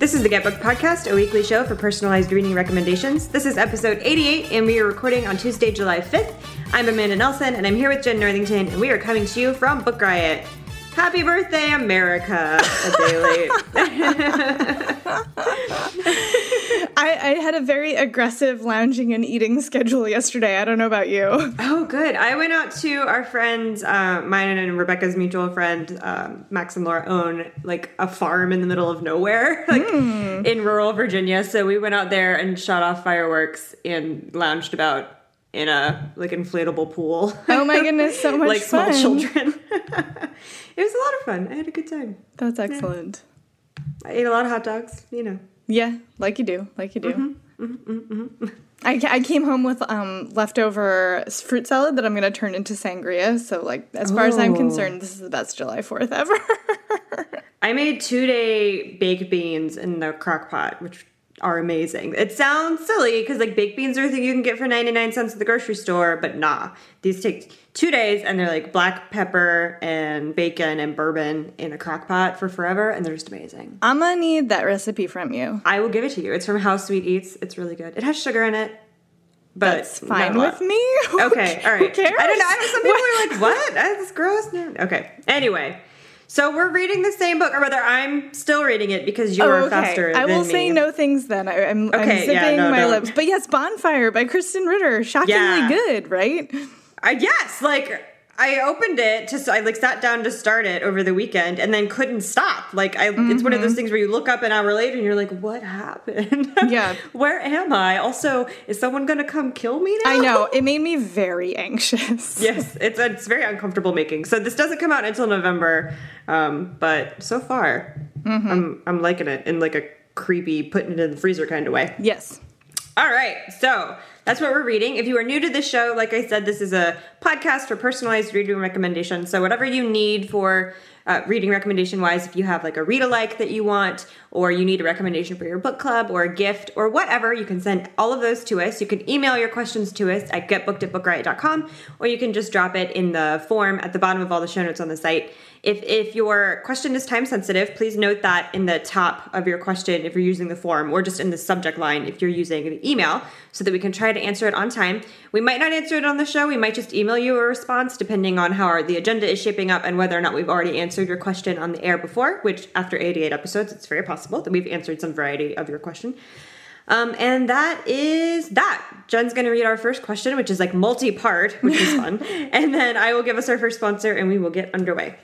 This is the Get Booked Podcast, a weekly show for personalized reading recommendations. This is episode 88, and we are recording on Tuesday, July 5th. I'm Amanda Nelson, and I'm here with Jenn Northington, and we are coming to you from Book Riot. Happy birthday, America! A day late. I, I had a very aggressive lounging and eating schedule yesterday. I don't know about you. oh, good. I went out to our friends, uh, mine and Rebecca's mutual friend, um, Max and Laura own like a farm in the middle of nowhere, like Hmm. in rural Virginia. So we went out there and shot off fireworks and lounged about in a like inflatable pool. Oh my goodness, so much like small children. it was a lot of fun. I had a good time. That's excellent. I ate a lot of hot dogs. You know. Yeah, like you do, like you do. Mm-hmm, I, ca- I came home with um, leftover fruit salad that I'm gonna turn into sangria. So, like, as far as I'm Oh. concerned, this is the best July Fourth ever. I made two day baked beans in the crock pot, which are amazing. It sounds silly because like baked beans are a thing you can get for 99 cents at the grocery store, but nah. These take two days and they're like black pepper and bacon and bourbon in a crock pot for forever and they're just amazing. I'm gonna need that recipe from you. I will give it to you. It's from How Sweet Eats. It's really good. It has sugar in it. But That's fine with me. Okay, all right. Who cares? I don't know. I don't, some people are like, "What? That's gross." No. Okay. Anyway, so we're reading the same book, or rather, I'm still reading it because you Oh, are okay. faster. I will say me. no things then. I, I'm, I'm Okay, zipping yeah, no, my don't. lips. But yes, Bonfire by Krysten Ritter. Shockingly Yeah. good, right? I yes, like I opened it to I like sat down to start it over the weekend and then couldn't stop. Like I, it's one of those things where you look up an hour later and you're like, "What happened? Yeah. where am I? Also, is someone gonna come kill me now?" I know. It made me very anxious. yes, it's it's very uncomfortable making. So this doesn't come out until November, um, but so far, I'm I'm liking it in like a creepy, putting it in the freezer kind of way. Yes. All right, so that's what we're reading. If you are new to the show, like I said, this is a podcast for personalized reading recommendations. So whatever you need for uh, reading recommendation wise, if you have like a read alike that you want, or you need a recommendation for your book club or a gift or whatever, you can send all of those to us. You can email your questions to us at getbooked at bookriot.com, or you can just drop it in the form at the bottom of all the show notes on the site. If, if your question is time sensitive, please note that in the top of your question if you're using the form, or just in the subject line if you're using the email, so that we can try to answer it on time. We might not answer it on the show. We might just email you a response depending on how our, the agenda is shaping up and whether or not we've already answered your question on the air before, which after 88 episodes, it's very possible that we've answered some variety of your question. Um, and that is that. Jenn's going to read our first question, which is like multi part, which is fun. and then I will give us our first sponsor and we will get underway.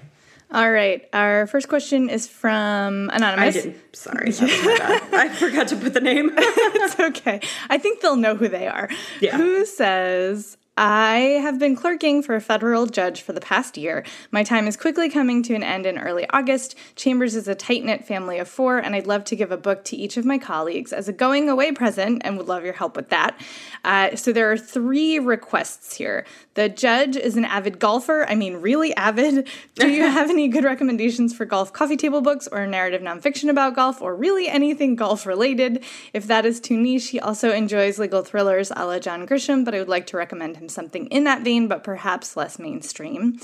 All right. Our first question is from Anonymous. I didn't. Sorry. That was my bad. I forgot to put the name. it's okay. I think they'll know who they are. Yeah. Who says, I have been clerking for a federal judge for the past year. My time is quickly coming to an end in early August. Chambers is a tight knit family of four, and I'd love to give a book to each of my colleagues as a going away present and would love your help with that. Uh, so there are three requests here. The judge is an avid golfer. I mean, really avid. Do you have any good recommendations for golf coffee table books or narrative nonfiction about golf or really anything golf related? If that is too niche, he also enjoys legal thrillers a la John Grisham, but I would like to recommend him something in that vein, but perhaps less mainstream.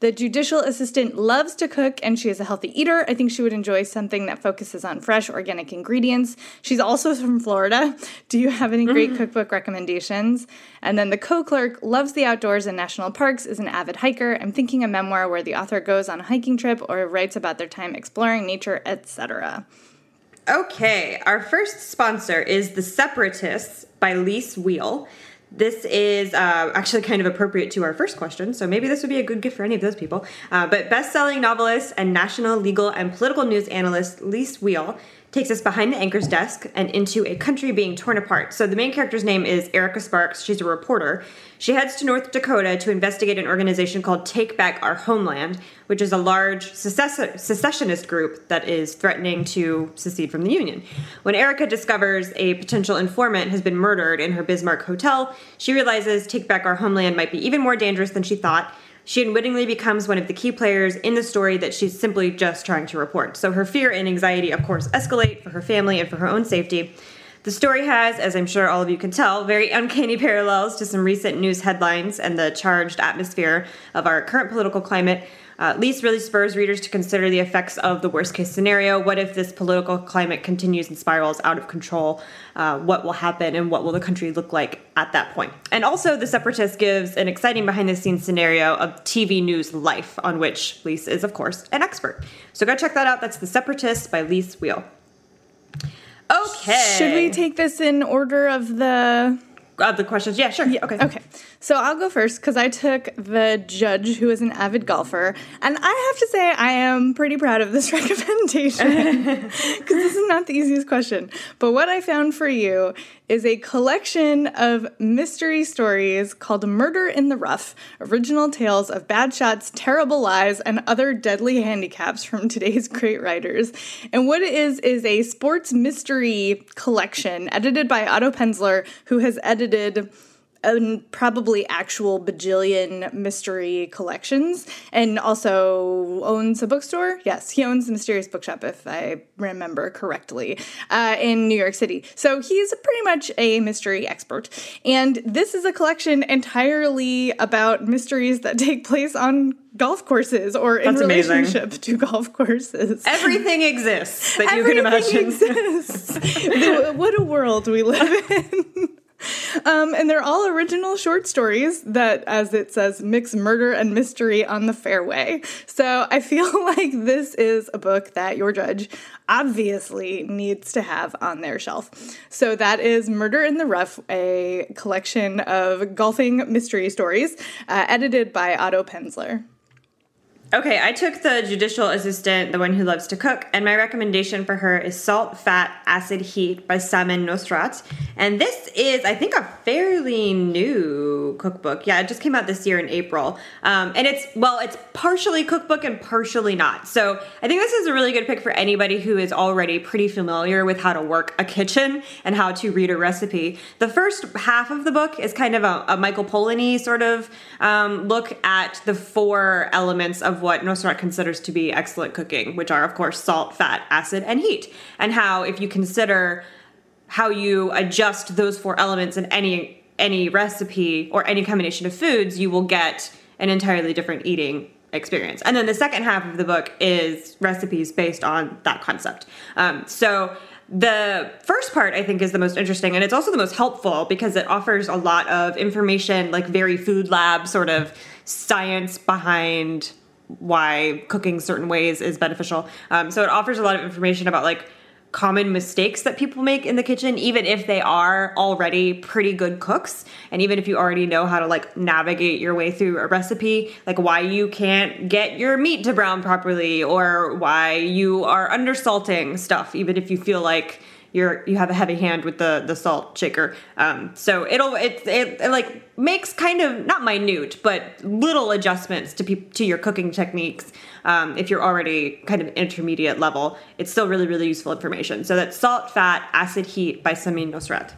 The judicial assistant loves to cook and she is a healthy eater. I think she would enjoy something that focuses on fresh, organic ingredients. She's also from Florida. Do you have any great mm-hmm. cookbook recommendations? And then the co clerk loves the outdoors and national parks, is an avid hiker. I'm thinking a memoir where the author goes on a hiking trip or writes about their time exploring nature, etc. Okay, our first sponsor is The Separatists by Lis Wiehl. This is uh, actually kind of appropriate to our first question, so maybe this would be a good gift for any of those people. Uh, but best selling novelist and national legal and political news analyst Lis Wiehl takes us behind the anchor's desk and into a country being torn apart. So the main character's name is Erica Sparks. She's a reporter. She heads to North Dakota to investigate an organization called Take Back Our Homeland, which is a large secessionist group that is threatening to secede from the Union. When Erica discovers a potential informant has been murdered in her Bismarck hotel, she realizes Take Back Our Homeland might be even more dangerous than she thought she unwittingly becomes one of the key players in the story that she's simply just trying to report. So her fear and anxiety, of course, escalate for her family and for her own safety. The story has, as I'm sure all of you can tell, very uncanny parallels to some recent news headlines and the charged atmosphere of our current political climate. Uh, least really spurs readers to consider the effects of the worst case scenario. What if this political climate continues and spirals out of control? Uh, what will happen and what will the country look like at that point? And also, The Separatist gives an exciting behind the scenes scenario of TV news life, on which Lis is, of course, an expert. So go check that out. That's The Separatist by Lis Wiehl. Okay. Should we take this in order of the uh, the questions. Yeah, sure. Yeah, okay. Okay. So I'll go first because I took the judge who is an avid golfer, and I have to say I am pretty proud of this recommendation because this is not the easiest question. But what I found for you is a collection of mystery stories called Murder in the Rough Original Tales of Bad Shots, Terrible Lies, and Other Deadly Handicaps from today's great writers. And what it is, is a sports mystery collection edited by Otto Penzler, who has edited and probably actual bajillion mystery collections and also owns a bookstore. Yes, he owns the Mysterious Bookshop, if I remember correctly, uh, in New York City. So he's pretty much a mystery expert. And this is a collection entirely about mysteries that take place on golf courses or in relationship amazing. to golf courses. Everything exists that you can imagine. Exists. what a world we live in. Um, and they're all original short stories that, as it says, mix murder and mystery on the fairway. So I feel like this is a book that your judge obviously needs to have on their shelf. So that is Murder in the Rough, a collection of golfing mystery stories, uh, edited by Otto Penzler. Okay, I took the judicial assistant, the one who loves to cook, and my recommendation for her is Salt, Fat, Acid, Heat by Samin Nosrat. And this is, I think, a fairly new cookbook. Yeah, it just came out this year in April. Um, and it's, well, it's partially cookbook and partially not. So I think this is a really good pick for anybody who is already pretty familiar with how to work a kitchen and how to read a recipe. The first half of the book is kind of a, a Michael Pollan sort of um, look at the four elements of what Nosrat considers to be excellent cooking, which are, of course, salt, fat, acid, and heat. And how, if you consider how you adjust those four elements in any any recipe or any combination of foods, you will get an entirely different eating experience. And then the second half of the book is recipes based on that concept. Um, so the first part I think is the most interesting and it's also the most helpful because it offers a lot of information, like very food lab sort of science behind why cooking certain ways is beneficial. Um, so it offers a lot of information about like common mistakes that people make in the kitchen even if they are already pretty good cooks and even if you already know how to like navigate your way through a recipe like why you can't get your meat to brown properly or why you are undersalting stuff even if you feel like you're you have a heavy hand with the the salt shaker. Um, so it'll it, it, it like makes kind of not minute but little adjustments to pe- to your cooking techniques. Um, if you're already kind of intermediate level, it's still really really useful information. So that's salt, fat, acid, heat by Samin Nosrat.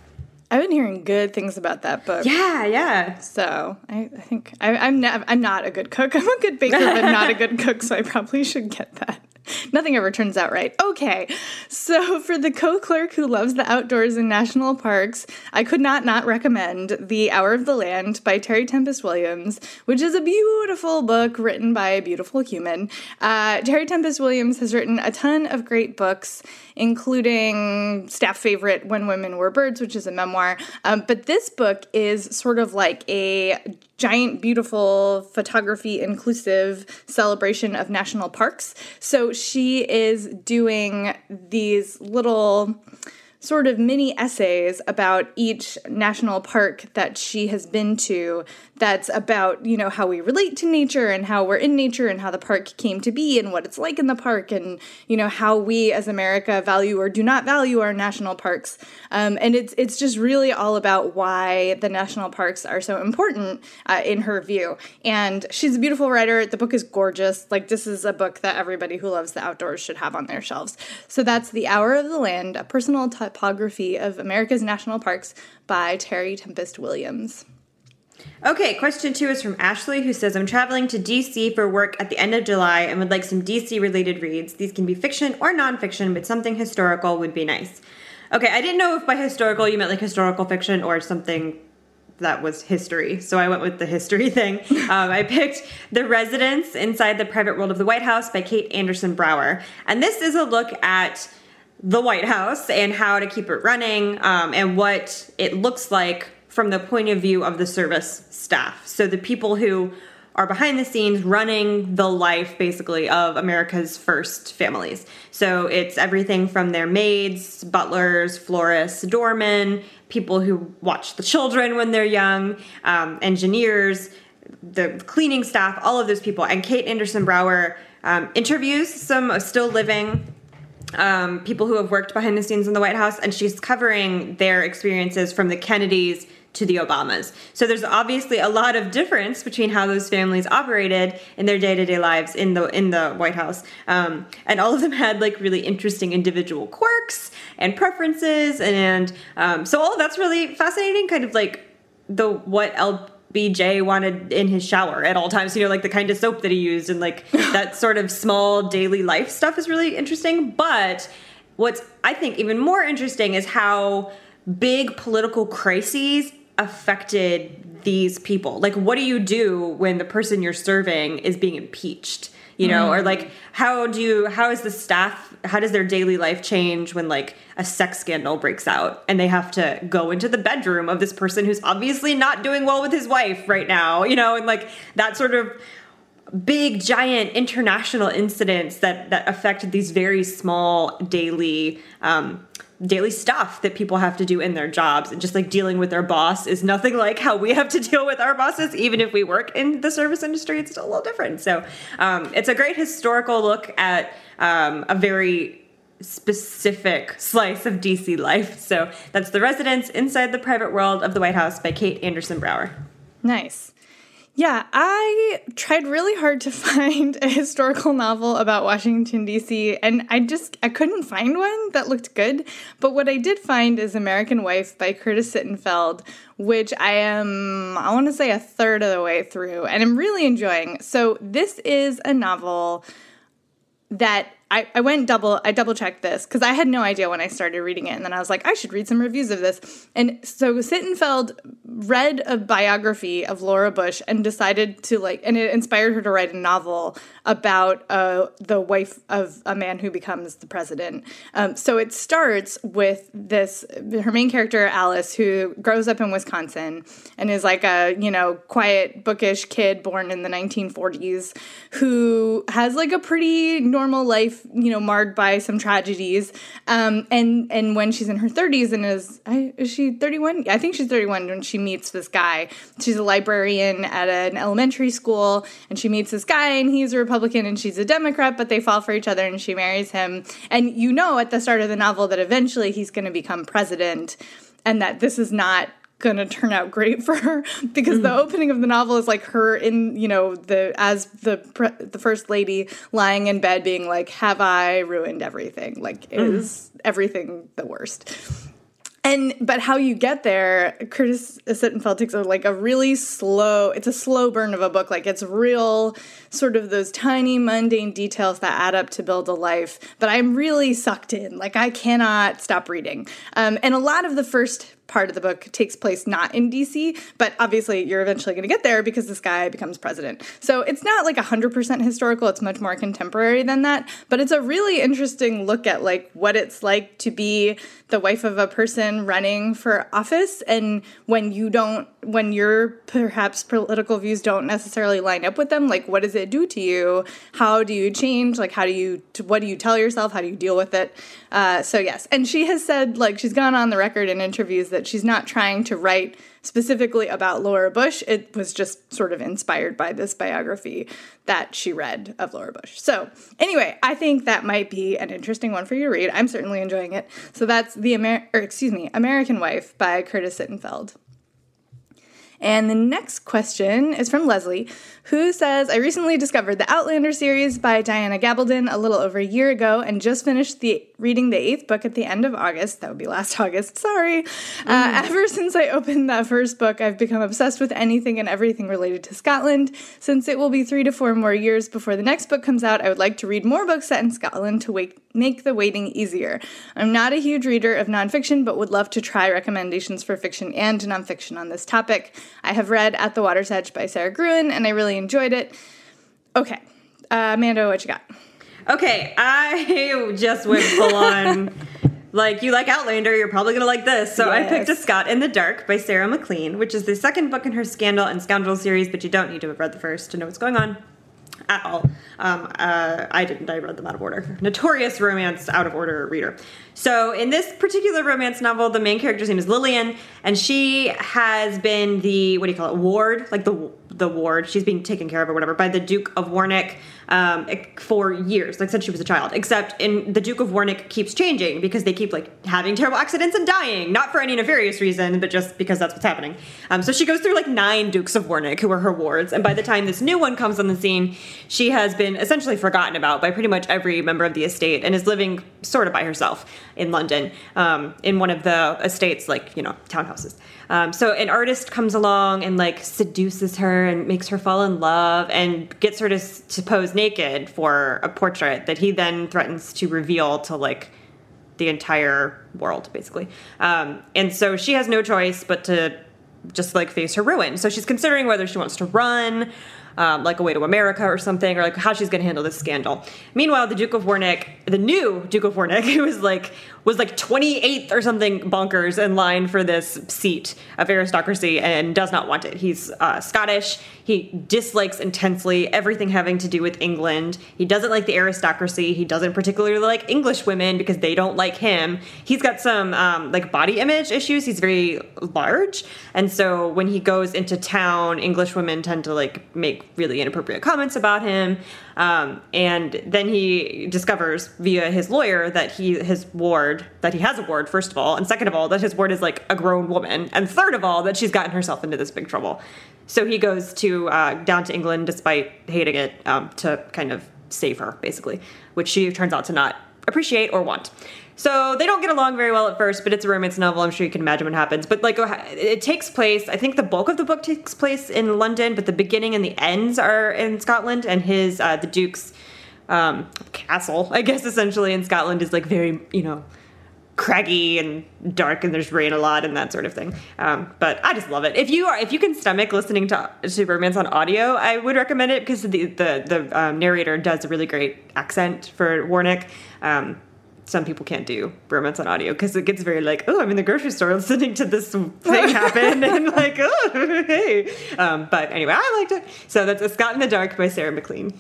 I've been hearing good things about that book. Yeah, yeah. So I, I think I, I'm ne- I'm not a good cook. I'm a good baker, but not a good cook. So I probably should get that. Nothing ever turns out right. Okay, so for the co clerk who loves the outdoors and national parks, I could not not recommend The Hour of the Land by Terry Tempest Williams, which is a beautiful book written by a beautiful human. Uh, Terry Tempest Williams has written a ton of great books, including staff favorite When Women Were Birds, which is a memoir. Um, but this book is sort of like a giant, beautiful, photography inclusive celebration of national parks. So she is doing these little sort of mini essays about each national park that she has been to that's about you know how we relate to nature and how we're in nature and how the park came to be and what it's like in the park and you know how we as america value or do not value our national parks. Um, and it's it's just really all about why the national parks are so important uh, in her view. And she's a beautiful writer. The book is gorgeous. Like this is a book that everybody who loves the outdoors should have on their shelves. So that's the hour of the land a personal t- Topography of America's National Parks by Terry Tempest Williams. Okay, question two is from Ashley, who says, I'm traveling to DC for work at the end of July and would like some DC related reads. These can be fiction or nonfiction, but something historical would be nice. Okay, I didn't know if by historical you meant like historical fiction or something that was history. So I went with the history thing. Um, I picked The Residence Inside the Private World of the White House by Kate Anderson Brower. And this is a look at the White House and how to keep it running um, and what it looks like from the point of view of the service staff. So the people who are behind the scenes running the life basically of America's first families. So it's everything from their maids, butlers, florists, doormen, people who watch the children when they're young, um, engineers, the cleaning staff, all of those people. And Kate Anderson Brower um, interviews some still living um, people who have worked behind the scenes in the White House, and she's covering their experiences from the Kennedys to the Obamas. So there's obviously a lot of difference between how those families operated in their day-to-day lives in the in the White House, um, and all of them had like really interesting individual quirks and preferences, and um, so all that's really fascinating. Kind of like the what El BJ wanted in his shower at all times, you know, like the kind of soap that he used and like that sort of small daily life stuff is really interesting. But what's I think even more interesting is how big political crises affected these people. Like what do you do when the person you're serving is being impeached? you know mm. or like how do you how is the staff how does their daily life change when like a sex scandal breaks out and they have to go into the bedroom of this person who's obviously not doing well with his wife right now you know? And like that sort of big giant international incidents that that affect these very small daily um, daily stuff that people have to do in their jobs. And just like dealing with their boss is nothing like how we have to deal with our bosses even if we work in the service industry it's still a little different. So um, it's a great historical look at um, a very specific slice of dc life. So that's the residence inside the private world of the white house by kate anderson brower. Nice yeah, I tried really hard to find a historical novel about Washington D.C. and I just I couldn't find one that looked good. But what I did find is American Wife by Curtis Sittenfeld, which I am I want to say a third of the way through and I'm really enjoying. So this is a novel that I, I went double I double checked this because I had no idea when I started reading it and then I was like I should read some reviews of this. And so Sittenfeld read a biography of Laura Bush and decided to like and it inspired her to write a novel about uh, the wife of a man who becomes the president. Um, so it starts with this her main character Alice who grows up in Wisconsin and is like a you know quiet bookish kid born in the 1940s who has like a pretty normal life you know, marred by some tragedies. Um, and and when she's in her 30s and is I, is she 31? I think she's 31 when she meets this guy. She's a librarian at an elementary school, and she meets this guy, and he's a Republican and she's a Democrat, but they fall for each other, and she marries him. And you know at the start of the novel that eventually he's going to become president, and that this is not gonna turn out great for her because mm. the opening of the novel is like her in you know the as the pre- the first lady lying in bed being like have i ruined everything? Like mm. is everything the worst. And but how you get there curtis sittenfeld takes a, like a really slow it's a slow burn of a book. Like it's real sort of those tiny mundane details that add up to build a life but i'm really sucked in. Like i cannot stop reading. Um, and a lot of the first part of the book takes place not in DC, but obviously you're eventually going to get there because this guy becomes president. So it's not like 100% historical, it's much more contemporary than that, but it's a really interesting look at like what it's like to be the wife of a person running for office and when you don't when your perhaps political views don't necessarily line up with them like what does it do to you? How do you change? Like how do you what do you tell yourself? How do you deal with it? Uh, so yes and she has said like she's gone on the record in interviews that she's not trying to write specifically about laura bush. It was just sort of inspired by this biography that she read of laura bush. So anyway i think that might be an interesting one for you to read. I'm certainly enjoying it. So that's the Amer- or excuse me american wife by curtis sittenfeld and the next question is from Leslie, who says, I recently discovered the Outlander series by Diana Gabaldon a little over a year ago and just finished the reading the eighth book at the end of August. That would be last August, sorry. Uh, mm. ever since I opened that first book, I've become obsessed with anything and everything related to Scotland. Since it will be three to four more years before the next book comes out, I would like to read more books set in Scotland to wake, make the waiting easier. I'm not a huge reader of nonfiction, but would love to try recommendations for fiction and nonfiction on this topic. I have read At the Water's Edge by Sara Gruen, and I really enjoyed it. Okay, uh, Amanda, what you got? Okay, I just went full on. like you like Outlander, you're probably gonna like this. So yes. I picked A Scot in the Dark by Sarah MacLean, which is the second book in her Scandal and Scoundrel series, but you don't need to have read the first to know what's going on at all. Um, uh, I didn't. I read them out of order. Notorious romance out of order reader. So in this particular romance novel, the main character's name is Lillian, and she has been the what do you call it ward, like the the ward. She's being taken care of or whatever by the Duke of Warnick um, for years, like since she was a child. Except in the Duke of Warnick keeps changing because they keep like having terrible accidents and dying, not for any nefarious reason, but just because that's what's happening. Um, so she goes through like nine Dukes of Warnick who are her wards, and by the time this new one comes on the scene, she has been essentially forgotten about by pretty much every member of the estate and is living sort of by herself in London um, in one of the estates, like you know townhouses. Um, so an artist comes along and like seduces her and makes her fall in love and gets her to, to pose naked for a portrait that he then threatens to reveal to like the entire world, basically. Um, and so she has no choice but to just like face her ruin. So she's considering whether she wants to run um, like Away to America or something, or like how she's going to handle this scandal. Meanwhile, the Duke of Warnick, the new Duke of Warnick, who was like was like 28th or something bonkers in line for this seat of aristocracy and does not want it. He's uh, Scottish. He dislikes intensely everything having to do with England. He doesn't like the aristocracy. He doesn't particularly like English women because they don't like him. He's got some um, like body image issues. He's very large, and so when he goes into town, English women tend to like make really inappropriate comments about him. Um, and then he discovers via his lawyer that he his ward that he has a ward first of all, and second of all that his ward is like a grown woman, and third of all that she's gotten herself into this big trouble. So he goes to uh, down to England despite hating it um, to kind of save her, basically, which she turns out to not appreciate or want. So they don't get along very well at first, but it's a romance novel. I'm sure you can imagine what happens. But like, it takes place. I think the bulk of the book takes place in London, but the beginning and the ends are in Scotland. And his, uh, the Duke's um, castle, I guess, essentially in Scotland is like very, you know, craggy and dark, and there's rain a lot and that sort of thing. Um, but I just love it. If you are, if you can stomach listening to, romance on audio, I would recommend it because the the the um, narrator does a really great accent for warnick Um, some people can't do romance on audio because it gets very like, oh, I'm in the grocery store listening to this thing happen, and like, oh, hey. Um, but anyway, I liked it. So that's A Scot in the Dark by Sarah MacLean.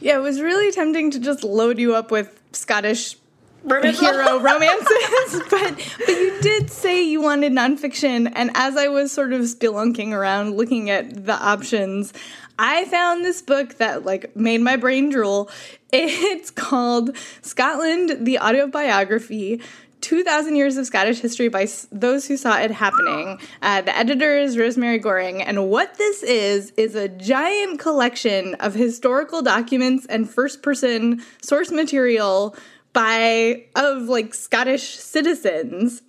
Yeah, it was really tempting to just load you up with Scottish Romance hero romances, but but you did say you wanted nonfiction, and as I was sort of spelunking around looking at the options, I found this book that like made my brain drool. It's called Scotland: The Autobiography. 2,000 Years of Scottish History by Those Who Saw It Happening. Uh, the editor is Rosemary Goring, and what this is, is a giant collection of historical documents and first person source material by, of like Scottish citizens,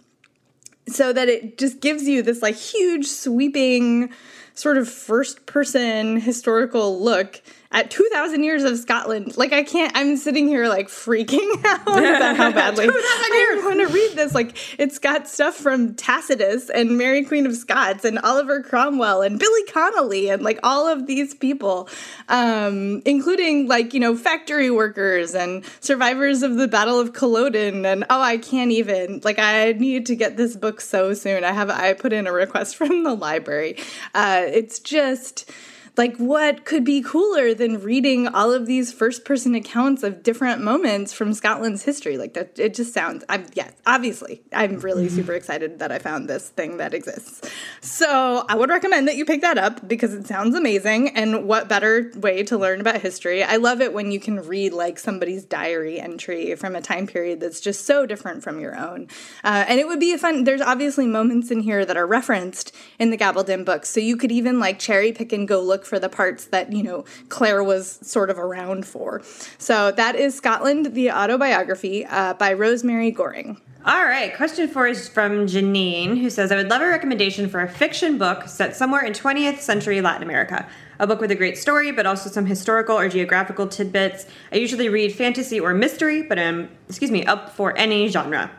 so that it just gives you this like huge sweeping sort of first person historical look at 2000 years of Scotland. Like I can't I'm sitting here like freaking out about how badly I want to read this. Like it's got stuff from Tacitus and Mary Queen of Scots and Oliver Cromwell and Billy Connolly and like all of these people um including like, you know, factory workers and survivors of the Battle of Culloden and oh, I can't even like I need to get this book so soon. I have I put in a request from the library. Uh it's just like what could be cooler than reading all of these first person accounts of different moments from Scotland's history? Like that it just sounds I'm yes obviously I'm really mm-hmm. super excited that I found this thing that exists. So I would recommend that you pick that up because it sounds amazing and what better way to learn about history? I love it when you can read like somebody's diary entry from a time period that's just so different from your own. Uh, and it would be a fun there's obviously moments in here that are referenced in the Gabaldon books so you could even like cherry pick and go look for the parts that, you know, Claire was sort of around for. So that is Scotland, the autobiography uh, by Rosemary Goring. All right, question four is from Janine, who says, I would love a recommendation for a fiction book set somewhere in 20th century Latin America. A book with a great story, but also some historical or geographical tidbits. I usually read fantasy or mystery, but I'm, excuse me, up for any genre.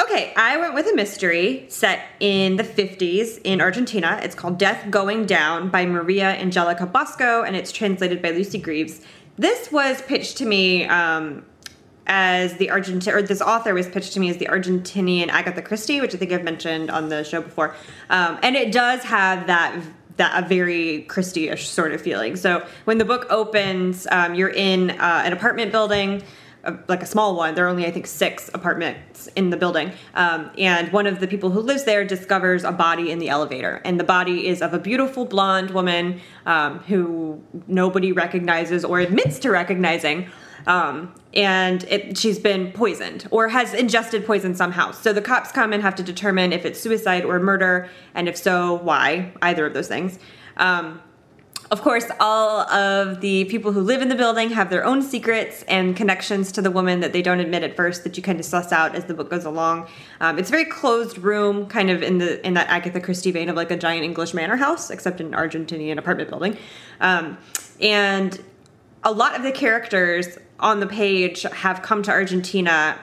Okay, I went with a mystery set in the 50s in Argentina. It's called Death Going Down by Maria Angelica Bosco, and it's translated by Lucy Greaves. This was pitched to me um, as the Argentine, or this author was pitched to me as the Argentinian Agatha Christie, which I think I've mentioned on the show before. Um, and it does have that that a very Christie-ish sort of feeling. So when the book opens, um, you're in uh, an apartment building like a small one. There are only, I think, six apartments in the building. Um, and one of the people who lives there discovers a body in the elevator. And the body is of a beautiful blonde woman um, who nobody recognizes or admits to recognizing. Um, and it, she's been poisoned or has ingested poison somehow. So the cops come and have to determine if it's suicide or murder, and if so, why. Either of those things. Um, of course, all of the people who live in the building have their own secrets and connections to the woman that they don't admit at first that you kind of suss out as the book goes along. Um, it's a very closed room, kind of in the in that Agatha Christie vein of like a giant English manor house, except an Argentinian apartment building. Um, and a lot of the characters on the page have come to Argentina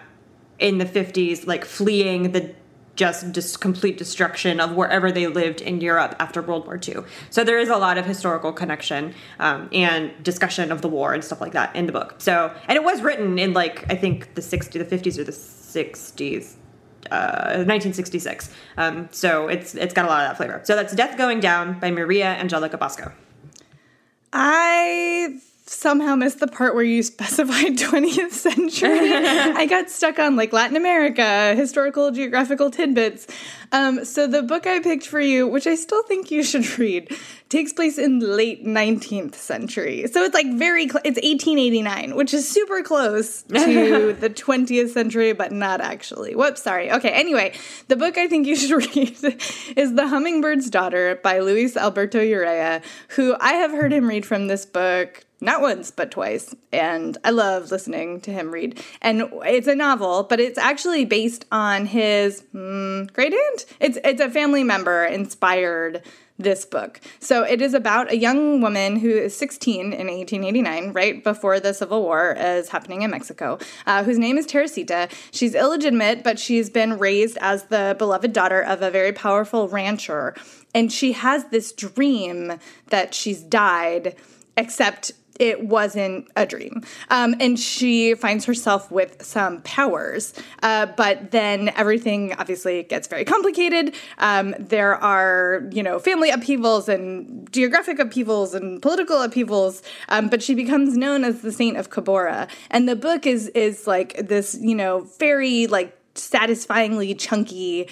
in the 50s, like fleeing the just complete destruction of wherever they lived in Europe after World War II. So there is a lot of historical connection um, and discussion of the war and stuff like that in the book. So and it was written in like I think the 60s, the 50s or the 60s. Uh, 1966. Um, so it's it's got a lot of that flavor. So that's Death Going Down by Maria Angelica Bosco. I somehow missed the part where you specified 20th century. I got stuck on like Latin America, historical geographical tidbits. Um, so the book I picked for you, which I still think you should read, takes place in late 19th century. So it's like very cl- it's 1889, which is super close to the 20th century but not actually. Whoops, sorry. Okay, anyway, the book I think you should read is The Hummingbird's Daughter by Luis Alberto Urrea, who I have heard him read from this book not once but twice and i love listening to him read and it's a novel but it's actually based on his mm, great aunt it's it's a family member inspired this book. So it is about a young woman who is 16 in 1889, right before the Civil War is happening in Mexico, uh, whose name is Teresita. She's illegitimate, but she's been raised as the beloved daughter of a very powerful rancher. And she has this dream that she's died, except it wasn't a dream. Um, and she finds herself with some powers. Uh, but then everything obviously gets very complicated. Um, there are, you know, family upheavals and geographic upheavals and political upheavals. Um, but she becomes known as the Saint of Cabora. And the book is is like this, you know, very like satisfyingly chunky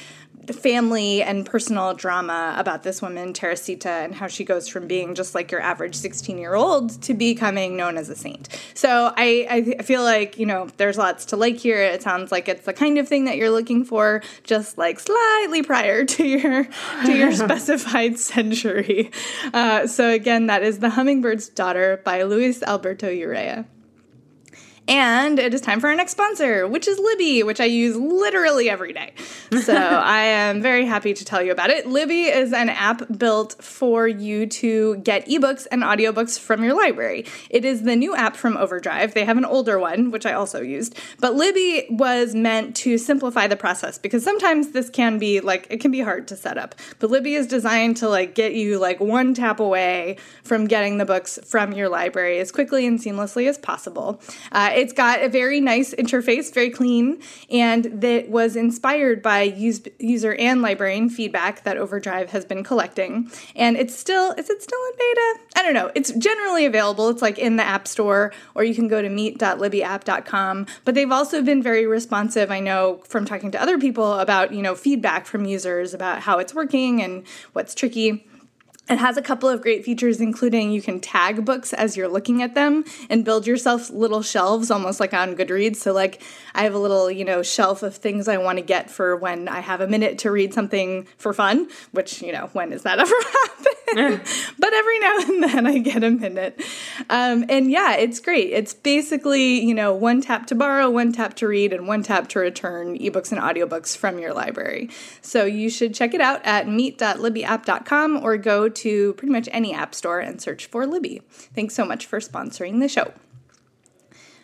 family and personal drama about this woman, Teresita, and how she goes from being just like your average 16 year old to becoming known as a saint. So I, I feel like, you know, there's lots to like here. It sounds like it's the kind of thing that you're looking for, just like slightly prior to your to your specified century. Uh, so again, that is The Hummingbird's Daughter by Luis Alberto Urrea. And it is time for our next sponsor, which is Libby, which I use literally every day. So I am very happy to tell you about it. Libby is an app built for you to get ebooks and audiobooks from your library. It is the new app from Overdrive. They have an older one, which I also used. But Libby was meant to simplify the process because sometimes this can be like, it can be hard to set up. But Libby is designed to like get you like one tap away from getting the books from your library as quickly and seamlessly as possible. Uh, it's got a very nice interface, very clean, and that was inspired by use, user and librarian feedback that Overdrive has been collecting. And it's still, is it still in beta? I don't know. It's generally available. It's like in the App Store, or you can go to meet.libbyapp.com. But they've also been very responsive. I know from talking to other people about, you know, feedback from users about how it's working and what's tricky. It has a couple of great features, including you can tag books as you're looking at them and build yourself little shelves, almost like on Goodreads. So, like, I have a little, you know, shelf of things I want to get for when I have a minute to read something for fun, which, you know, when does that ever happen? but every now and then I get a minute. Um, and yeah, it's great. It's basically, you know, one tap to borrow, one tap to read, and one tap to return ebooks and audiobooks from your library. So, you should check it out at meet.libbyapp.com or go to pretty much any app store and search for Libby. Thanks so much for sponsoring the show.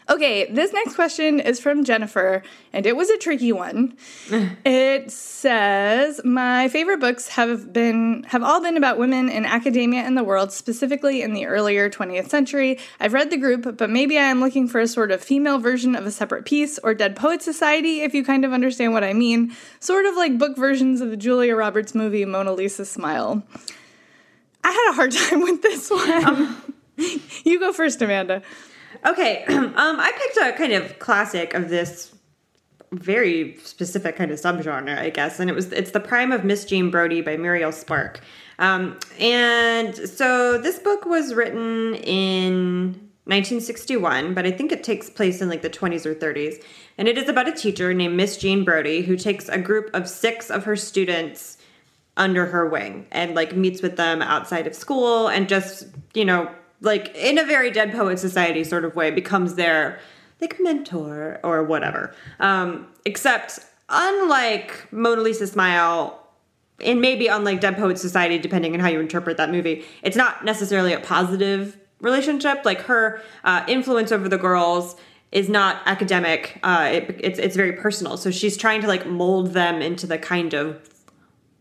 Okay, this next question is from Jennifer, and it was a tricky one. it says, "My favorite books have been have all been about women in academia and the world, specifically in the earlier 20th century. I've read the group, but maybe I am looking for a sort of female version of a separate peace or Dead Poet Society, if you kind of understand what I mean. Sort of like book versions of the Julia Roberts movie Mona Lisa Smile." I had a hard time with this one. you go first, Amanda. Okay, um, I picked a kind of classic of this very specific kind of subgenre, I guess, and it was it's the Prime of Miss Jean Brodie by Muriel Spark. Um, and so this book was written in 1961, but I think it takes place in like the 20s or 30s. And it is about a teacher named Miss Jean Brodie who takes a group of six of her students under her wing and like meets with them outside of school and just, you know, like in a very Dead Poet Society sort of way, becomes their like mentor or whatever. Um, except unlike Mona Lisa Smile, and maybe unlike Dead Poet Society, depending on how you interpret that movie, it's not necessarily a positive relationship. Like her uh, influence over the girls is not academic. Uh, it, it's it's very personal. So she's trying to like mold them into the kind of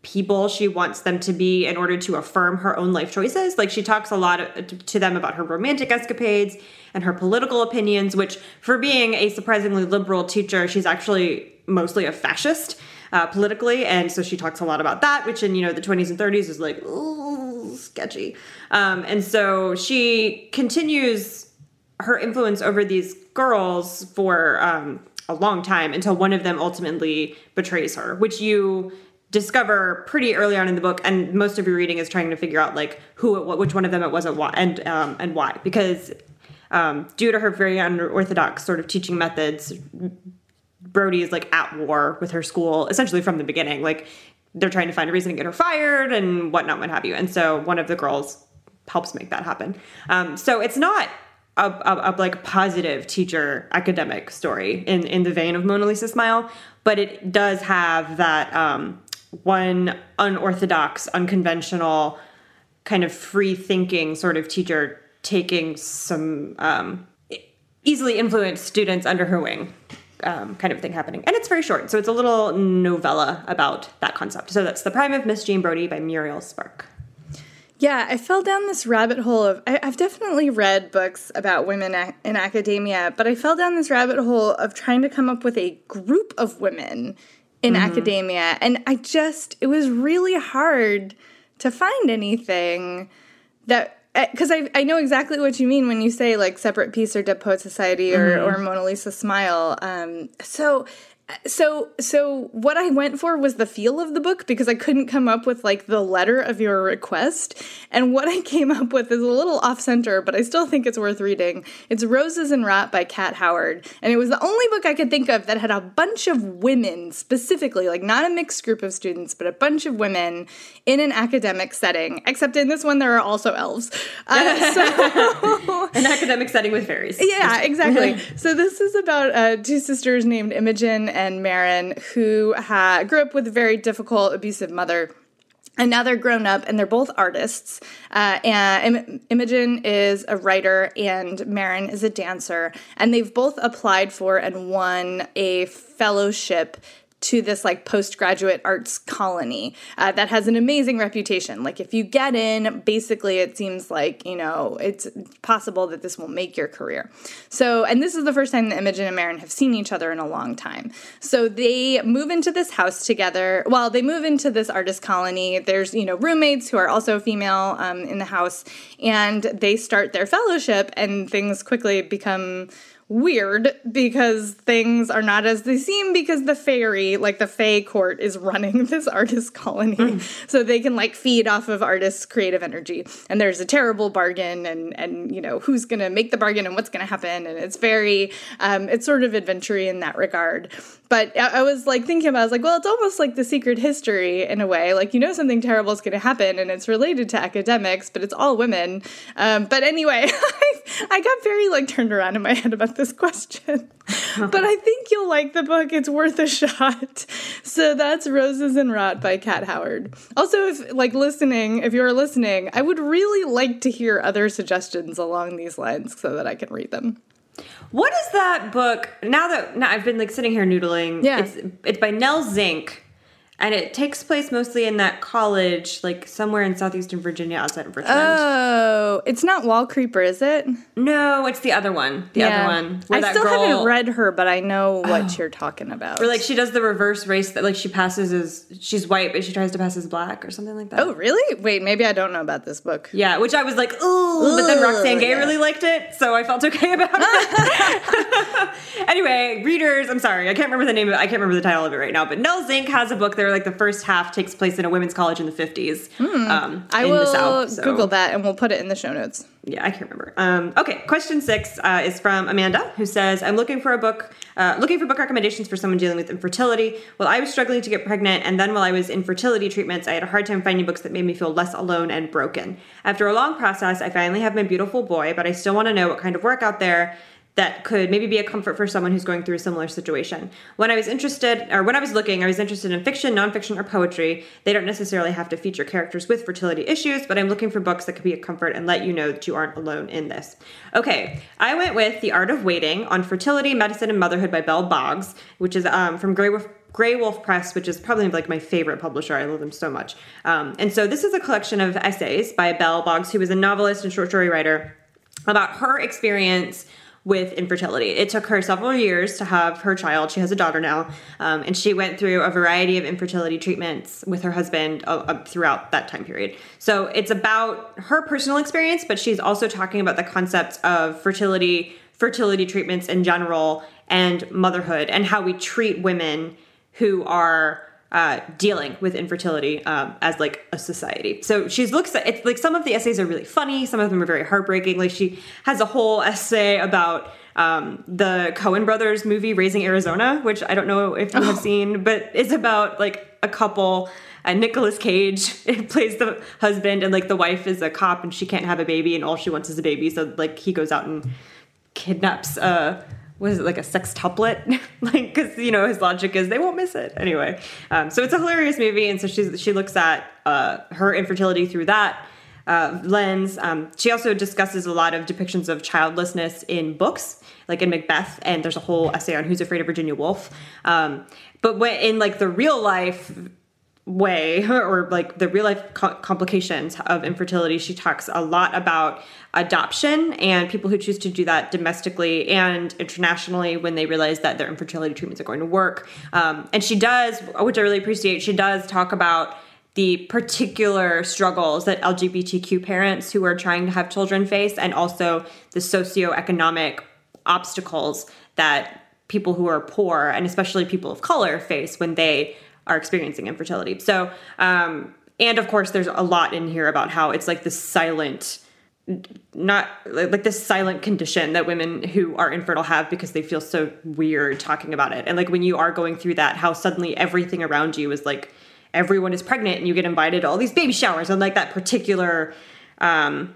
people she wants them to be in order to affirm her own life choices. Like she talks a lot to them about her romantic escapades and her political opinions, which for being a surprisingly liberal teacher, she's actually mostly a fascist. Uh, politically, and so she talks a lot about that, which in you know the 20s and 30s is like ooh, sketchy. Um, and so she continues her influence over these girls for um, a long time until one of them ultimately betrays her, which you discover pretty early on in the book, and most of your reading is trying to figure out like who, it, which one of them it was, and um, and why, because um, due to her very unorthodox sort of teaching methods, Brodie is like at war with her school essentially from the beginning. Like they're trying to find a reason to get her fired and whatnot, what have you. And so one of the girls helps make that happen. Um, so it's not a, a, a, like positive teacher academic story in in the vein of Mona Lisa Smile, but it does have that um, one unorthodox, unconventional, kind of free thinking sort of teacher taking some um, easily influenced students under her wing. Um, kind of thing happening. And it's very short, so it's a little novella about that concept. So that's The Prime of Miss Jean Brodie by Muriel Spark. Yeah, I fell down this rabbit hole of. I, have definitely read books about women in academia, but I fell down this rabbit hole of trying to come up with a group of women in mm-hmm. academia. And I just, it was really hard to find anything that because I, I know exactly what you mean when you say like separate peace or Dead Poet Society or, mm-hmm. or Mona Lisa Smile. Um, so So, so what I went for was the feel of the book because I couldn't come up with like the letter of your request. And what I came up with is a little off center, but I still think it's worth reading. It's Roses and Rot by Kat Howard. And it was the only book I could think of that had a bunch of women specifically, like not a mixed group of students, but a bunch of women in an academic setting. Except in this one, there are also elves. Uh, so, an academic setting with fairies. Yeah, exactly. so this is about uh, two sisters named Imogen and Marin who ha- grew up with a very difficult, abusive mother. And now they're grown up and they're both artists. Uh, and Im- Imogen is a writer and Marin is a dancer. And they've both applied for and won a fellowship to this like postgraduate arts colony uh, that has an amazing reputation. Like if you get in, basically it seems like you know it's possible that this will make your career. So, and this is the first time that Imogen and Marin have seen each other in a long time. So they move into this house together. Well, they move into this artist colony. There's you know roommates who are also female um, in the house, and they start their fellowship, and things quickly become weird because things are not as they seem because the fairy, like the Fae court, is running this artist colony. Mm. So they can like feed off of artists' creative energy. And there's a terrible bargain and and you know, who's gonna make the bargain and what's gonna happen. And it's very um it's sort of adventure in that regard. But I, I was like thinking about I was like, well, it's almost like the secret history in a way. Like you know something terrible is gonna happen and it's related to academics, but it's all women. Um, but anyway, I got very like turned around in my head about this question. Uh-huh. but I think you'll like the book. It's worth a shot. So that's Roses and Rot by Kat Howard. Also, if like listening, if you're listening, I would really like to hear other suggestions along these lines so that I can read them. What is that book? Now that now I've been like sitting here noodling. Yeah. It's it's by Nell Zink and it takes place mostly in that college, like somewhere in southeastern Virginia, outside of Richmond. Oh, it's not Wallcreeper, is it? No, it's the other one. The yeah. other one. I still girl, haven't read her, but I know what oh. you're talking about. Or like she does the reverse race that like she passes as she's white, but she tries to pass as black or something like that. Oh, really? Wait, maybe I don't know about this book. Yeah, which I was like, ooh, but then Roxane Gay yeah. really liked it, so I felt okay about it. anyway, readers, I'm sorry, I can't remember the name of it. I can't remember the title of it right now, but Nell Zink has a book there like the first half takes place in a women's college in the 50s. Hmm. Um, I will South, so. Google that and we'll put it in the show notes. Yeah, I can't remember. Um, okay, question six uh, is from Amanda, who says, "I'm looking for a book, uh, looking for book recommendations for someone dealing with infertility. Well, I was struggling to get pregnant, and then while I was in fertility treatments, I had a hard time finding books that made me feel less alone and broken. After a long process, I finally have my beautiful boy, but I still want to know what kind of work out there." That could maybe be a comfort for someone who's going through a similar situation. When I was interested, or when I was looking, I was interested in fiction, nonfiction, or poetry. They don't necessarily have to feature characters with fertility issues, but I'm looking for books that could be a comfort and let you know that you aren't alone in this. Okay, I went with The Art of Waiting on Fertility, Medicine, and Motherhood by Belle Boggs, which is um, from Graywolf Press, which is probably like my favorite publisher. I love them so much. Um, and so this is a collection of essays by Belle Boggs, who was a novelist and short story writer, about her experience with infertility. It took her several years to have her child. She has a daughter now, um, and she went through a variety of infertility treatments with her husband uh, throughout that time period. So it's about her personal experience, but she's also talking about the concepts of fertility, fertility treatments in general, and motherhood, and how we treat women who are uh, dealing with infertility um, as like a society. So she looks at it's like some of the essays are really funny, some of them are very heartbreaking. Like she has a whole essay about um, the Coen brothers movie Raising Arizona, which I don't know if you have oh. seen, but it's about like a couple. And Nicolas Cage plays the husband, and like the wife is a cop, and she can't have a baby, and all she wants is a baby. So like he goes out and kidnaps uh was it like a sextuplet? like, because you know his logic is they won't miss it anyway. Um, so it's a hilarious movie, and so she she looks at uh, her infertility through that uh, lens. Um, she also discusses a lot of depictions of childlessness in books, like in Macbeth, and there's a whole essay on Who's Afraid of Virginia Woolf. Um, but when, in like the real life way or like the real life co- complications of infertility she talks a lot about adoption and people who choose to do that domestically and internationally when they realize that their infertility treatments are going to work. Um, and she does which i really appreciate she does talk about the particular struggles that lgbtq parents who are trying to have children face and also the socioeconomic obstacles that people who are poor and especially people of color face when they are experiencing infertility. So, um, and of course, there's a lot in here about how it's like this silent, not like this silent condition that women who are infertile have because they feel so weird talking about it. And like when you are going through that, how suddenly everything around you is like everyone is pregnant and you get invited to all these baby showers and like that particular um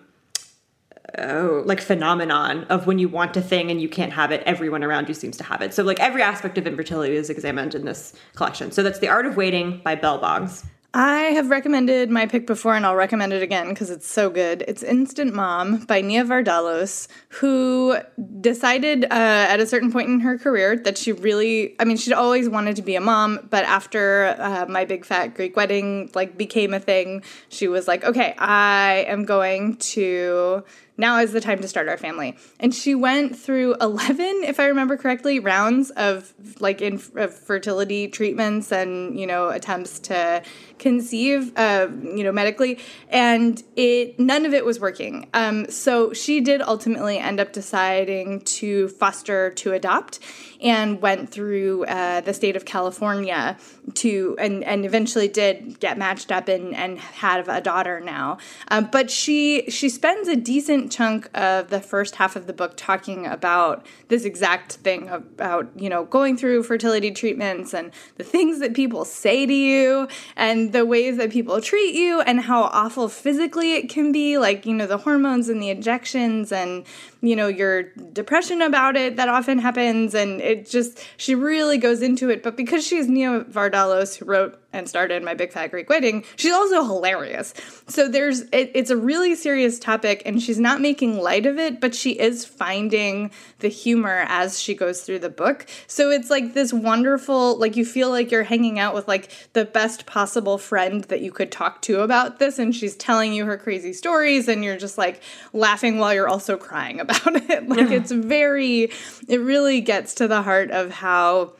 oh, like phenomenon of when you want a thing and you can't have it, everyone around you seems to have it. So like every aspect of infertility is examined in this collection. So that's The Art of Waiting by Belle Boggs. I have recommended my pick before and I'll recommend it again because it's so good. It's Instant Mom by Nia Vardalos, who decided uh, at a certain point in her career that she really, I mean, she'd always wanted to be a mom, but after uh, My Big Fat Greek Wedding like became a thing, she was like, okay, I am going to now is the time to start our family. And she went through 11, if I remember correctly, rounds of like in of fertility treatments and, you know, attempts to conceive, uh, you know, medically. And it, none of it was working. Um, so she did ultimately end up deciding to foster to adopt and went through uh, the state of California to and and eventually did get matched up and and have a daughter now. Um, but she she spends a decent chunk of the first half of the book talking about this exact thing about you know going through fertility treatments and the things that people say to you and the ways that people treat you and how awful physically it can be like you know the hormones and the injections and you know your depression about it that often happens. And it just she really goes into it. But because she's Nia Vardalos who wrote and starred in my big fat greek wedding. She's also hilarious. So there's it, it's a really serious topic and she's not making light of it but she is finding the humor as she goes through the book. So it's like this wonderful like you feel like you're hanging out with like the best possible friend that you could talk to about this and she's telling you her crazy stories and you're just like laughing while you're also crying about it. Like it's very it really gets to the heart of how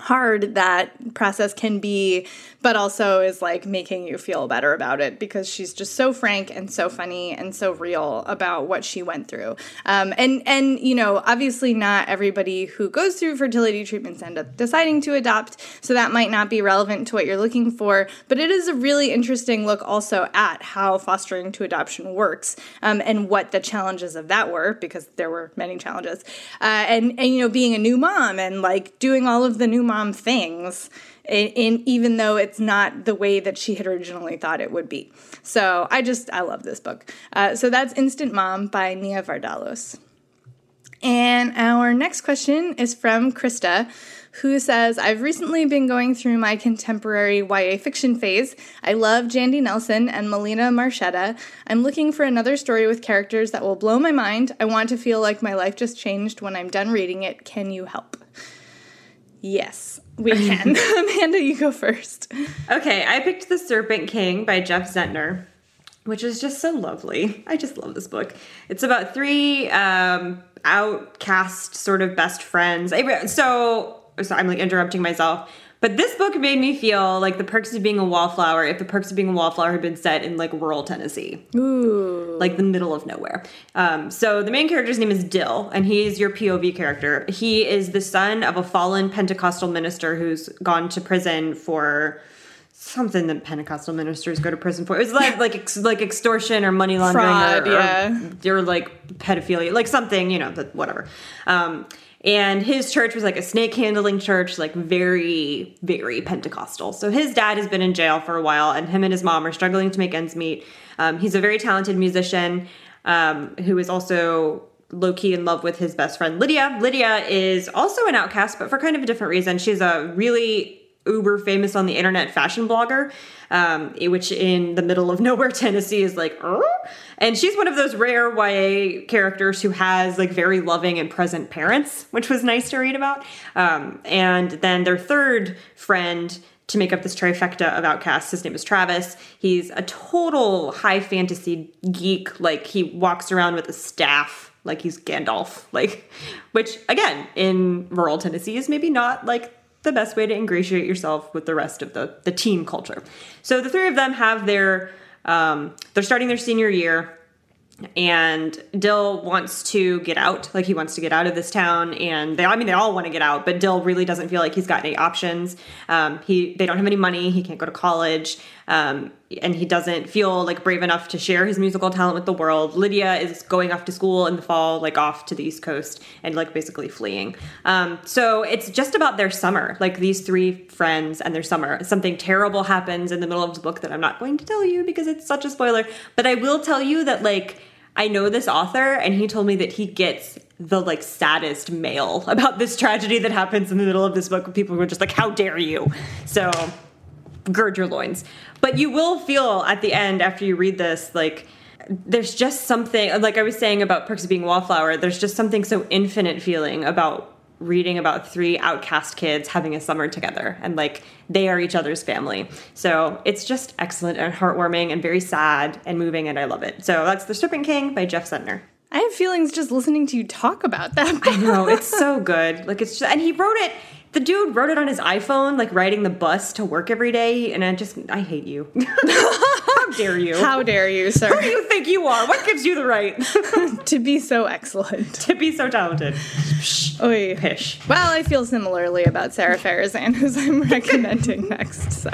hard that process can be but also is like making you feel better about it because she's just so frank and so funny and so real about what she went through. Um, and and you know, obviously not everybody who goes through fertility treatments end up deciding to adopt, so that might not be relevant to what you're looking for. But it is a really interesting look also at how fostering to adoption works um, and what the challenges of that were because there were many challenges. Uh, and and you know, being a new mom and like doing all of the new mom things in, even though it's not the way that she had originally thought it would be. So I just, I love this book. Uh, so that's Instant Mom by Nia Vardalos. And our next question is from Krista, who says, I've recently been going through my contemporary YA fiction phase. I love Jandy Nelson and Melina Marchetta. I'm looking for another story with characters that will blow my mind. I want to feel like my life just changed when I'm done reading it. Can you help? Yes. We can. Amanda, you go first. Okay, I picked The Serpent King by Jeff Zentner, which is just so lovely. I just love this book. It's about three um, outcast sort of best friends. So, so I'm like interrupting myself. But this book made me feel like the perks of being a wallflower if the perks of being a wallflower had been set in like rural Tennessee. Ooh. Like the middle of nowhere. Um, so the main character's name is Dill, and he's your POV character. He is the son of a fallen Pentecostal minister who's gone to prison for something that Pentecostal ministers go to prison for. It was like like ex, like extortion or money laundering Fraud, or, yeah. or, or like pedophilia, like something, you know, that whatever. Um, and his church was like a snake handling church, like very, very Pentecostal. So his dad has been in jail for a while, and him and his mom are struggling to make ends meet. Um, he's a very talented musician um, who is also low key in love with his best friend Lydia. Lydia is also an outcast, but for kind of a different reason. She's a really uber famous on the internet fashion blogger, um, which in the middle of nowhere, Tennessee is like, er? And she's one of those rare YA characters who has like very loving and present parents, which was nice to read about. Um, and then their third friend to make up this trifecta of outcasts. His name is Travis. He's a total high fantasy geek. Like he walks around with a staff, like he's Gandalf. Like, which again in rural Tennessee is maybe not like the best way to ingratiate yourself with the rest of the the team culture. So the three of them have their um, they're starting their senior year and Dill wants to get out. Like he wants to get out of this town, and they, I mean, they all want to get out, but Dill really doesn't feel like he's got any options. Um, he, they don't have any money. He can't go to college, um, and he doesn't feel like brave enough to share his musical talent with the world. Lydia is going off to school in the fall, like off to the East Coast, and like basically fleeing. Um, so it's just about their summer, like these three friends and their summer. Something terrible happens in the middle of the book that I'm not going to tell you because it's such a spoiler, but I will tell you that like I know this author, and he told me that he gets the like saddest mail about this tragedy that happens in the middle of this book. People who are just like, "How dare you!" So, gird your loins. But you will feel at the end after you read this like there's just something like I was saying about Perks of Being Wallflower. There's just something so infinite feeling about reading about three outcast kids having a summer together and like they are each other's family. So it's just excellent and heartwarming and very sad and moving and I love it. So that's The Serpent King by Jeff Zentner. I have feelings just listening to you talk about that. I know, it's so good. Like it's just, and he wrote it the dude wrote it on his iPhone, like riding the bus to work every day, and I just I hate you. How dare you? How dare you, sir? Who do you think you are? What gives you the right to be so excellent? To be so talented. Oy. Pish. Well, I feel similarly about Sara Farizan, who's I'm recommending next. So,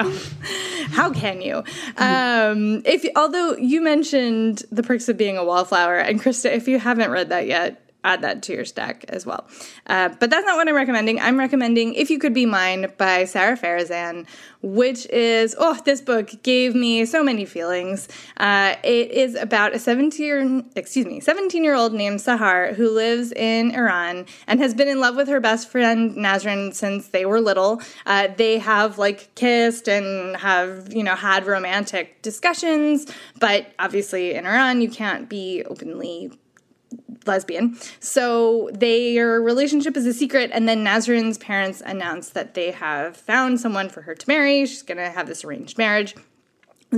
how can you? Um, if although you mentioned the perks of being a wallflower, and Krista, if you haven't read that yet, add that to your stack as well. Uh, but that's not what I'm recommending. I'm recommending If You Could Be Mine by Sara Farizan, which is, oh, this book gave me so many feelings. Uh, it is about a 17, excuse me, 17 year old named Sahar who lives in Iran and has been in love with her best friend Nasrin since they were little. Uh, they have like kissed and have, you know, had romantic discussions, but obviously in Iran you can't be openly lesbian. So their relationship is a secret, and then Nasrin's parents announce that they have found someone for her to marry. She's gonna have this arranged marriage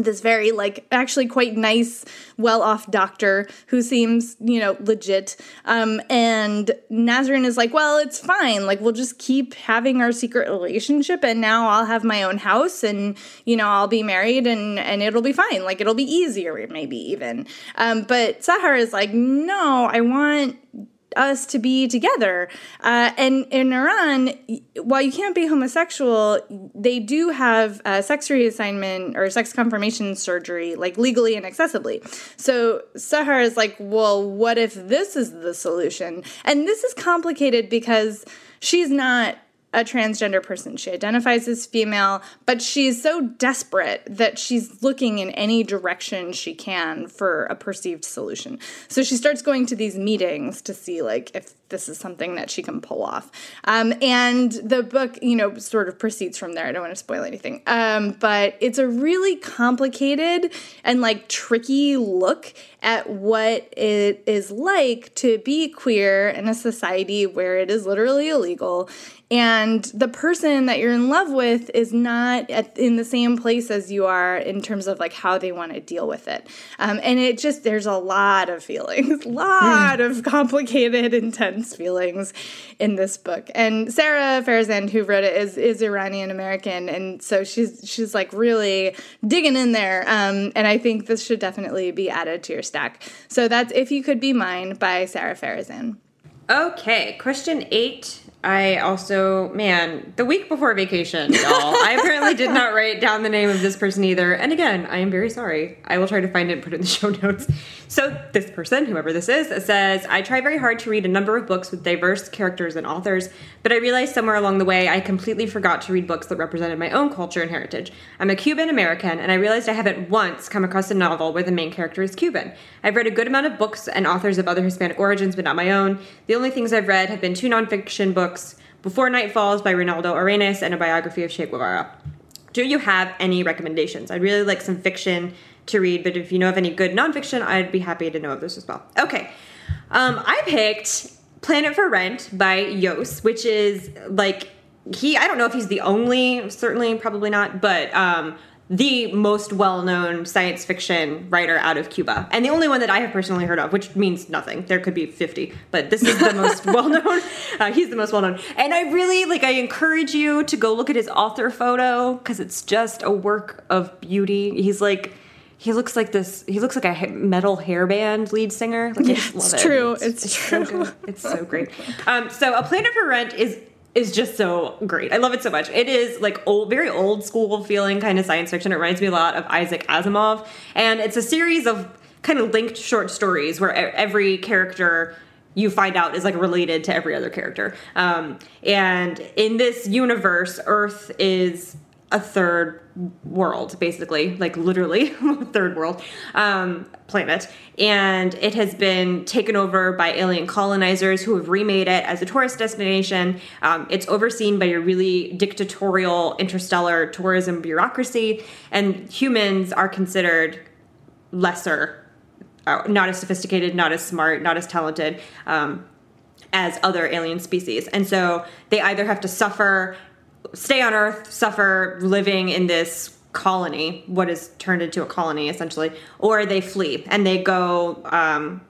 this very like actually quite nice well-off doctor who seems you know legit. Um, and nasrin is like well it's fine. Like we'll just keep having our secret relationship and now i'll have my own house and you know i'll be married and and it'll be fine. Like it'll be easier maybe even. Um, but sahar is like no i want us to be together. Uh, and in Iran, while you can't be homosexual, they do have uh, sex reassignment or sex confirmation surgery, like legally and accessibly. So Sahar is like, well, what if this is the solution? And this is complicated because she's not a transgender person. She identifies as female, but she's so desperate that she's looking in any direction she can for a perceived solution. So she starts going to these meetings to see like if this is something that she can pull off. Um, and the book, you know, sort of proceeds from there. I don't want to spoil anything. Um, but it's a really complicated and like tricky look at what it is like to be queer in a society where it is literally illegal and the person that you're in love with is not at, in the same place as you are in terms of like how they want to deal with it um, and it just there's a lot of feelings a lot of complicated intense feelings in this book. And Sara Farizan, who wrote it, is is Iranian American, and so she's she's like really digging in there. Um, and I think this should definitely be added to your stack. So that's "If You Could Be Mine" by Sara Farizan. Okay, question eight I also, man, the week before vacation, y'all, I apparently did not write down the name of this person either. And again, I am very sorry. I will try to find it and put it in the show notes. So, this person, whoever this is, says, I try very hard to read a number of books with diverse characters and authors, but I realized somewhere along the way I completely forgot to read books that represented my own culture and heritage. I'm a Cuban American, and I realized I haven't once come across a novel where the main character is Cuban. I've read a good amount of books and authors of other Hispanic origins, but not my own. The only things I've read have been two nonfiction books books Before Night Falls by Reinaldo Arenas and a biography of Che Guevara. Do you have any recommendations? I'd really like some fiction to read, but if you know of any good nonfiction, I'd be happy to know of this as well. Okay. Um, I picked Planet for Rent by Yoss, which is like he I don't know if he's the only, certainly probably not, but um, the most well-known science fiction writer out of Cuba, and the only one that I have personally heard of, which means nothing. There could be fifty, but this is the most well-known. Uh, he's the most well-known, and I really like. I encourage you to go look at his author photo because it's just a work of beauty. He's like he looks like this. He looks like a metal hairband lead singer. Like, Yeah, it's it. true. It's so true. good. It's so great. Um, so a Planet for Rent is is just so great. I love it so much. It is like old, very old school feeling kind of science fiction. It reminds me a lot of Isaac Asimov, and it's a series of kind of linked short stories where every character you find out is like related to every other character. Um, and in this universe, Earth is a third world, basically, like literally third world um, planet, and it has been taken over by alien colonizers who have remade it as a tourist destination. Um, it's overseen by a really dictatorial interstellar tourism bureaucracy, and humans are considered lesser, uh, not as sophisticated, not as smart, not as talented. Um, as other alien species. And so they either have to suffer, stay on Earth, suffer living in this colony, what is turned into a colony essentially, or they flee and they go um,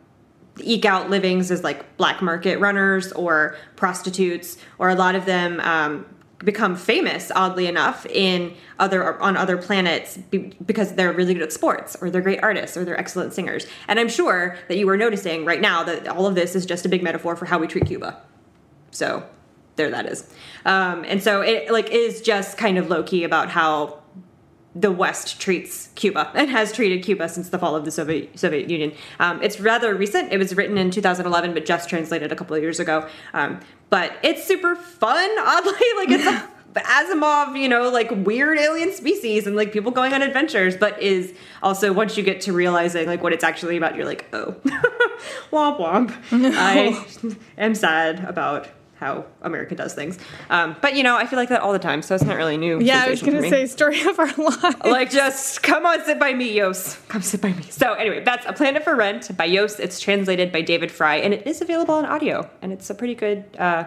eke out livings as like black market runners or prostitutes, or a lot of them um, become famous oddly enough in other on other planets be, because they're really good at sports or they're great artists or they're excellent singers. And i'm sure that you are noticing right now that all of this is just a big metaphor for how we treat cuba. So there that is um, and so it like is just kind of low-key about how the West treats Cuba and has treated Cuba since the fall of the Soviet Soviet Union. Um, it's rather recent. It was written in 2011, but just translated a couple of years ago. Um, but it's super fun. Oddly, like it's a Asimov, you know, like weird alien species and like people going on adventures. But is also once you get to realizing like what it's actually about, you're like, oh, womp womp. I am sad about how America does things. Um, but you know, I feel like that all the time, so it's not really new. Yeah, I was gonna say story of our lives. like just come on sit by me yoss come sit by me so anyway that's a planet for rent by yoss it's translated by david frye and it is available on audio and it's a pretty good uh,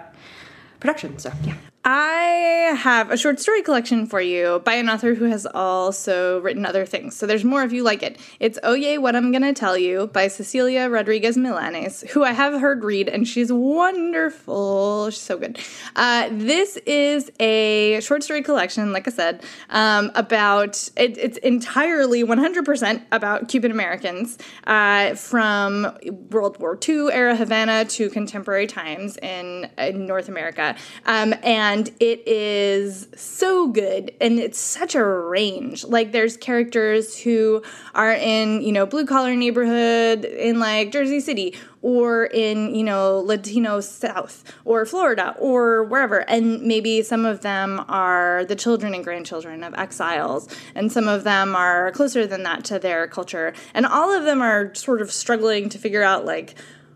production so yeah I have a short story collection for you by an author who has also written other things. So there's more if you like it. It's Oh Yay, What I'm Gonna Tell You by Cecilia Rodriguez Milanes, who I have heard read, and she's wonderful. She's so good. Uh, this is a short story collection, like I said, um, about it, it's entirely 100% about Cuban Americans uh, from World War II era Havana to contemporary times in, in North America. Um, and it is so good and it's such a range. Like there's characters who are in, you know, blue collar neighborhood in like Jersey City or in, you know, Latino South or Florida or wherever. And maybe some of them are the children and grandchildren of exiles, and some of them are closer than that to their culture. And all of them are sort of struggling to figure out, like,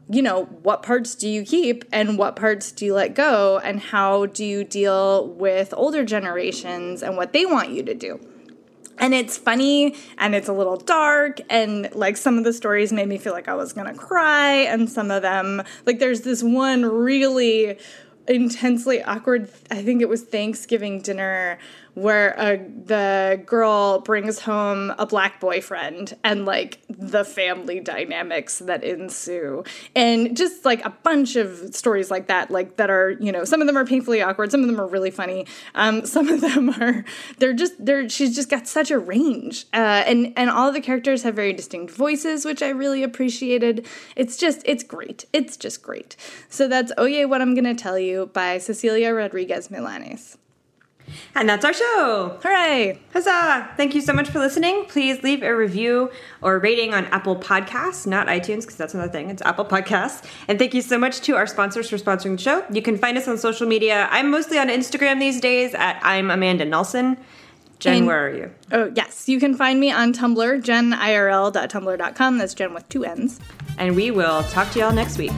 you know, what parts do you keep and what parts do you let go, and how do you deal with older generations and what they want you to do? And it's funny and it's a little dark and like some of the stories made me feel like I was gonna cry and some of them like there's this one really intensely awkward I think it was Thanksgiving dinner where uh, the girl brings home a black boyfriend and like the family dynamics that ensue. And just like a bunch of stories like that like that are you know some of them are painfully awkward some of them are really funny um, some of them are they're just they're she's just got such a range. Uh, and and all the characters have very distinct voices which i really appreciated. It's just it's great. It's just great. So that's oh yeah what i'm gonna tell you by cecilia rodriguez milanes and that's our show hooray Huzzah! Thank you so much for listening. Please leave a review or rating on Apple Podcasts, not iTunes, because that's another thing. It's Apple Podcasts. And thank you so much to our sponsors for sponsoring the show. You can find us on social media. I'm mostly on Instagram these days at I'm Amanda Nelson. Jenn, And- where are you? Oh, yes. You can find me on Tumblr, jennirl.tumblr.com. That's Jenn with two N's. And we will talk to y'all next week.